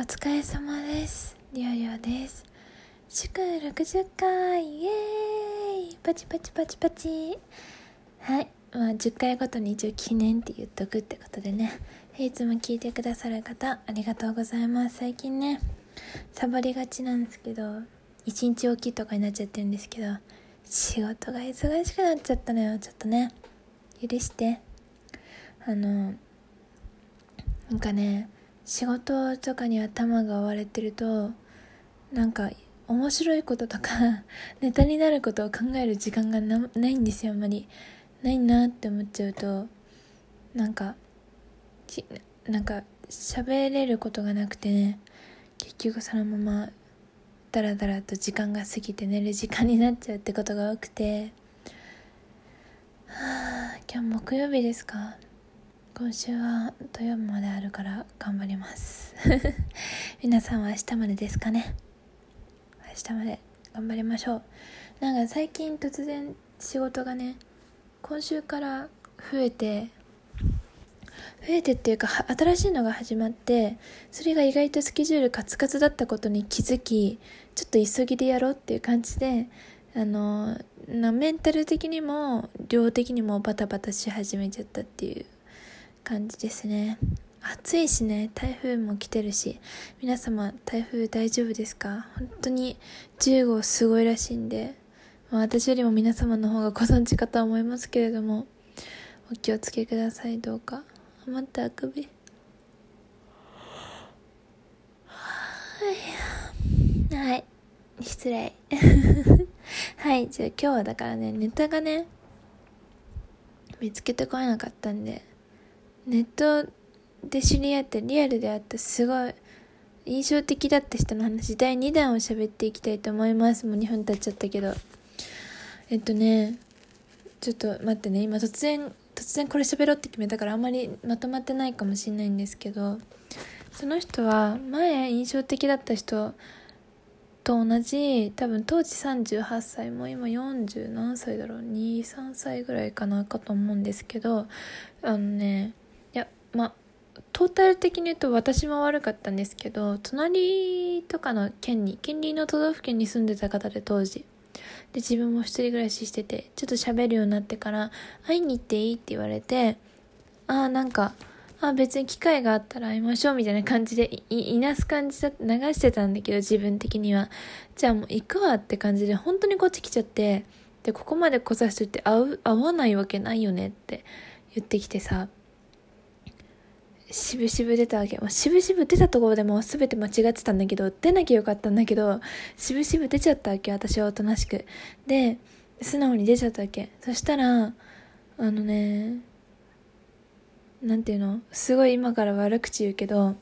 お疲れ様です。りょうりょうです。祝60回イエーイパチパチパチパチはい。まあ、10回ごとに一応記念って言っとくってことでね。いつも聞いてくださる方、ありがとうございます。最近ね、サボりがちなんですけど、1日おきとかになっちゃってるんですけど、仕事が忙しくなっちゃったのよ。ちょっとね、許して。あの、なんかね、仕事とかに頭が追われてるとなんか面白いこととか ネタになることを考える時間がないんですよあんまり。ないなって思っちゃうとなんかきなんか喋れることがなくてね結局そのままダラダラと時間が過ぎて寝る時間になっちゃうってことが多くて。はあ今日木曜日ですか？今週は土曜日まであるから頑張ります。皆さんは明日までですかね？明日まで頑張りましょう。なんか最近突然仕事がね今週から増えて増えてっていうか新しいのが始まってそれが意外とスケジュールカツカツだったことに気づきちょっと急ぎでやろうっていう感じであのメンタル的にも量的にもバタバタし始めちゃったっていう。感じですね。暑いしね台風も来てるし皆様台風大丈夫ですか？本当に10号すごいらしいんで、まあ、私よりも皆様の方がご存知かとは思いますけれどもお気をつけください。どうか。待ってあくび。はいはい。失礼。はいじゃあ今日はだからねネタがね見つけてこれなかったんでネットで知り合ってリアルであったすごい印象的だった人の話第2弾を喋っていきたいと思います。もう2分経っちゃったけど。えっとねちょっと待ってね。今突然突然これ喋ろうって決めたからあんまりまとまってないかもしれないんですけど。その人は前印象的だった人と同じ多分当時38歳も今40何歳だろう。23歳ぐらいかなかと思うんですけど。あのねまあトータル的に言うと私も悪かったんですけど隣とかの県に近隣の都道府県に住んでた方で当時。で自分も一人暮らししててちょっと喋るようになってから会いに行っていいって言われてああなんかあ別に機会があったら会いましょうみたいな感じでいいなす感じだ流してたんだけど自分的には。じゃあもう行くわって感じで本当にこっち来ちゃってでここまで来させといて会う会わないわけないよねって言ってきてさ。渋々出たわけ。もう渋々出たところでもう全て間違ってたんだけど、出なきゃよかったんだけど、渋々出ちゃったわけ、私はおとなしく。で、素直に出ちゃったわけ。そしたら、あのね、なんていうの？すごい今から悪口言うけど、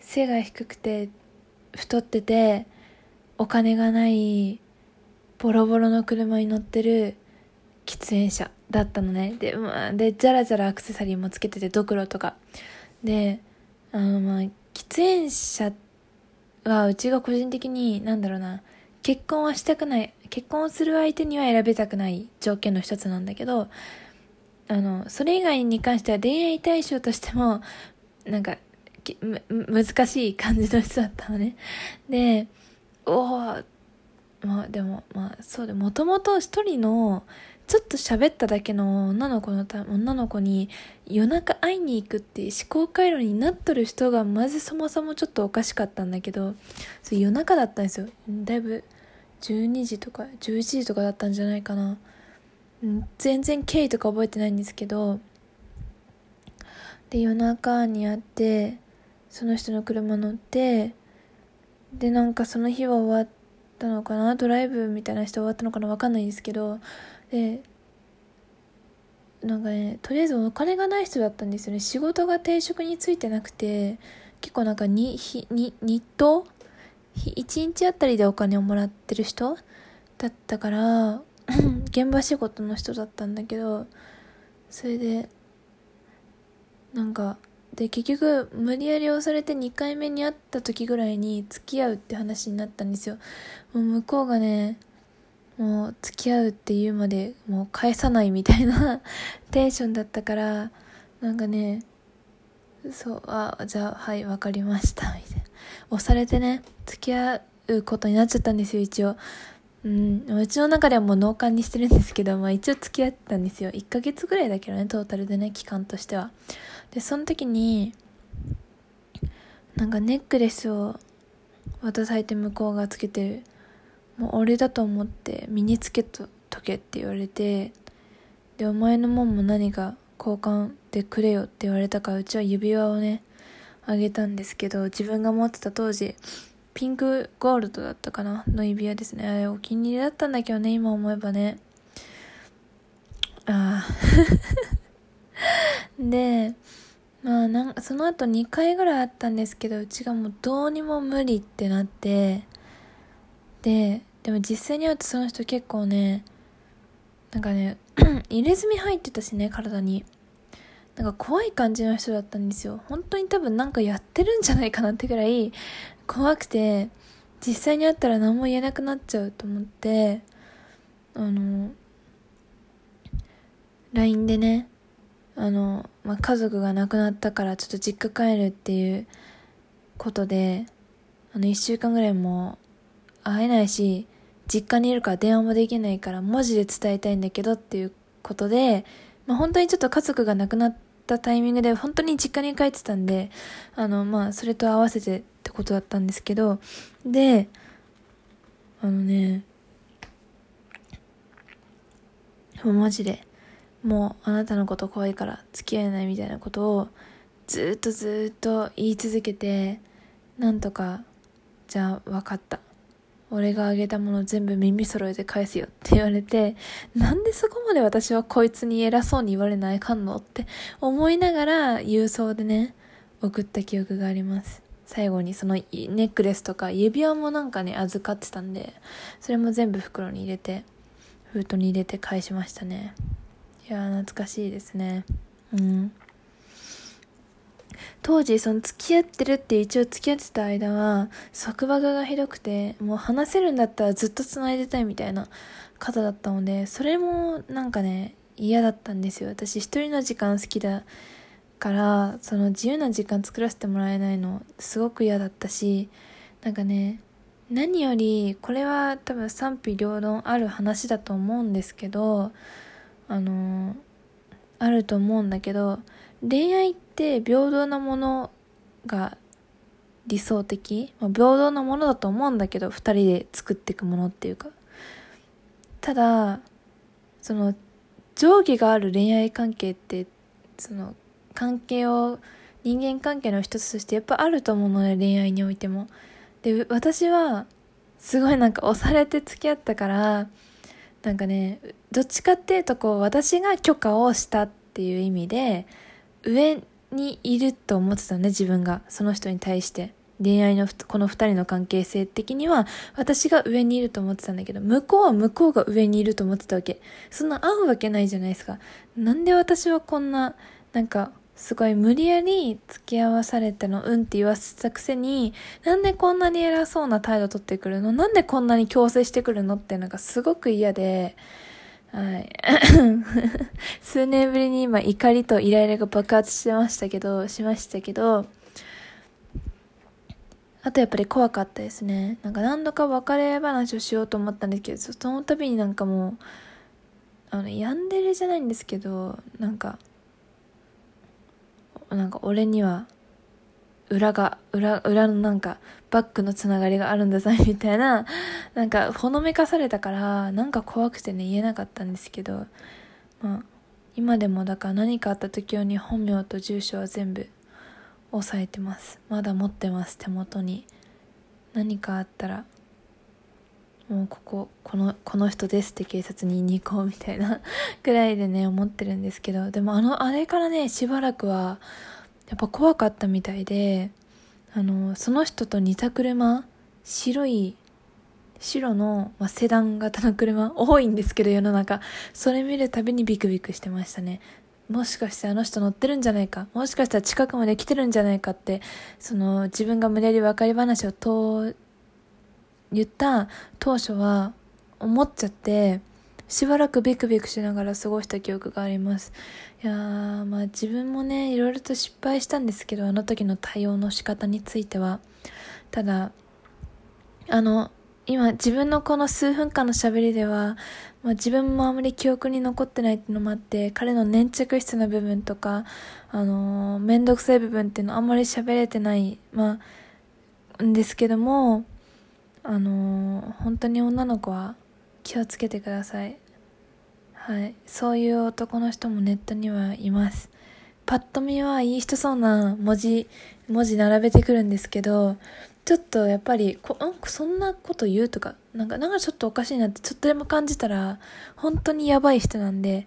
背が低くて、太ってて、お金がない、ボロボロの車に乗ってる喫煙者だったのね。で、まあ、で、じゃらじゃらアクセサリーもつけてて、ドクロとか。であのまあ喫煙者はうちが個人的になんだろうな結婚はしたくない結婚をする相手には選べたくない条件の一つなんだけどあのそれ以外に関しては恋愛対象としてもなんか難しい感じの人だったのね。でおおまあでもまあそうでもともと一人のちょっと喋っただけの女の子のた女の子に夜中会いに行くって思考回路になっとる人がまずそもそもちょっとおかしかったんだけどそれ夜中だったんですよ。だいぶ12時とか11時とかだったんじゃないかな。全然経緯とか覚えてないんですけどで夜中に会ってその人の車乗ってでなんかその日は終わったのかな？ドライブみたいな人終わったのかな？分かんないんですけどでなんかねとりあえずお金がない人だったんですよね。仕事が定職についてなくて結構なんかにひに日当1日あたりでお金をもらってる人だったから 現場仕事の人だったんだけどそれでなんかで結局無理やり押されて2回目に会った時ぐらいに付き合うって話になったんですよ。もう向こうがねもう付き合うっていうまでもう返さないみたいな テンションだったからなんかねそうあじゃあはい分かりましたみたいな押されてね、付き合うことになっちゃったんですよ、一応。うん、うちの中ではもう脳幹にしてるんですけど、まあ一応付き合ったんですよ。1ヶ月ぐらいだけどね、トータルでね、期間としては。で、その時に、なんかネックレスを渡されて向こうがつけてる。もう俺だと思って身につけととけって言われて、で、お前のもんも何か交換でくれよって言われたから、うちは指輪をね、あげたんですけど、自分が持ってた当時、ピンクゴールドだったかなの指輪ですね。あれお気に入りだったんだけどね、今思えばね。ああ。で、まあなんかその後2回ぐらいあったんですけど、うちがもうどうにも無理ってなって、で、でも実際に会うとその人結構ね、なんかね、入れ墨入ってたしね、体に。なんか怖い感じの人だったんですよ。本当に多分なんかやってるんじゃないかなってぐらい怖くて、実際に会ったら何も言えなくなっちゃうと思って、あの、LINE でね、あの、まあ、家族が亡くなったからちょっと実家帰るっていうことで、あの、一週間ぐらいも会えないし、実家にいるから電話もできないから文字で伝えたいんだけどっていうことで、まあ、本当にちょっと家族が亡くなったタイミングで本当に実家に帰ってたんで、あの、まあ、それと合わせてってことだったんですけど、で、あのね、もうマジで、もうあなたのこと怖いから付き合えないみたいなことをずっとずっと言い続けて、なんとか、じゃあ分かった。俺があげたもの全部耳揃えて返すよって言われて、なんでそこまで私はこいつに偉そうに言われないかんのって思いながら郵送でね、送った記憶があります。最後にそのネックレスとか指輪もなんかね、預かってたんで、それも全部袋に入れて、封筒に入れて返しましたね。いや懐かしいですね。うん。当時その付き合ってるって一応付き合ってた間は束縛がひどくてもう話せるんだったらずっと繋いでたいみたいな方だったのでそれもなんかね嫌だったんですよ。私一人の時間好きだからその自由な時間作らせてもらえないのすごく嫌だったしなんかね何よりこれは多分賛否両論ある話だと思うんですけどあのあると思うんだけど恋愛って平等なものが理想的、まあ、平等なものだと思うんだけど2人で作っていくものっていうか。ただその上下がある恋愛関係ってその関係を人間関係の一つとしてやっぱあると思うので恋愛においても。で私はすごいなんか押されて付き合ったからなんかねどっちかっていうとこう私が許可をしたっていう意味で上にいると思ってたね、自分が。その人に対して。恋愛のこの二人の関係性的には私が上にいると思ってたんだけど、向こうは向こうが上にいると思ってたわけ。そんな会うわけないじゃないですか。なんで私はこんな、なんか、すごい無理やり付き合わされたの、うんって言わせたくせに、なんでこんなに偉そうな態度取ってくるの？なんでこんなに強制してくるの？ってなんかすごく嫌で、はい。数年ぶりに今怒りとイライラが爆発してましたけど、しましたけど、あとやっぱり怖かったですね。なんか何度か別れ話をしようと思ったんですけど、その度になんかもう、あの、ヤンデレじゃないんですけど、なんか、なんか俺には裏が、裏、裏のなんか、バックのつながりがあるんだぞ、みたいな、なんか、ほのめかされたから、なんか怖くてね、言えなかったんですけど、まあ、今でもだから何かあった時用に本名と住所は全部押さえてます。まだ持ってます、手元に。何かあったら、もうここ、この、この人ですって警察に言いに行こうみたいなぐらいでね、思ってるんですけど、でもあの、あれからね、しばらくは、やっぱ怖かったみたいで、あの、その人と似た車、白い、白の、まあ、セダン型の車、多いんですけど世の中。それ見るたびにビクビクしてましたね。もしかしてあの人乗ってるんじゃないか。もしかしたら近くまで来てるんじゃないかって、その自分が無理やり別れ話をと、言った当初は思っちゃって、しばらくビクビクしながら過ごした記憶があります。いやー、まあ自分もね、いろいろと失敗したんですけど、あの時の対応の仕方については。ただ、あの、今自分のこの数分間の喋りでは、まあ、自分もあまり記憶に残ってないっていうのもあって彼の粘着質な部分とかあのー、めんどくさい部分っていうのあんまり喋れてないまあんですけどもあのー、本当に女の子は気をつけてください。はい。そういう男の人もネットにはいます。パッと見はいい人そうな文字文字並べてくるんですけどちょっとやっぱりこんそんなこと言うとかなんかなんかちょっとおかしいなってちょっとでも感じたら本当にやばい人なんで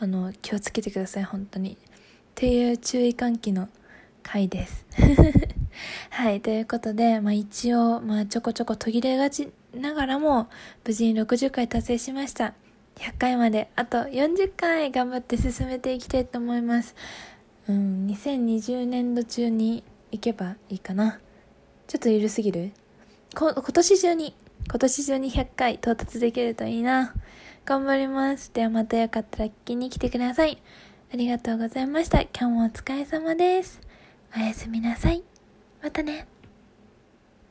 あの気をつけてください本当に。っていう注意喚起の回です。はい。ということで、まあ、一応、まあ、ちょこちょこ途切れがちながらも無事に60回達成しました100回まであと40回頑張って進めていきたいと思いますうん2020年度中に行けばいいかなちょっと緩すぎる？こ今年中に、今年中に100回到達できるといいな。頑張ります。ではまたよかったら聞きに来てください。ありがとうございました。今日もお疲れ様です。おやすみなさい。またね。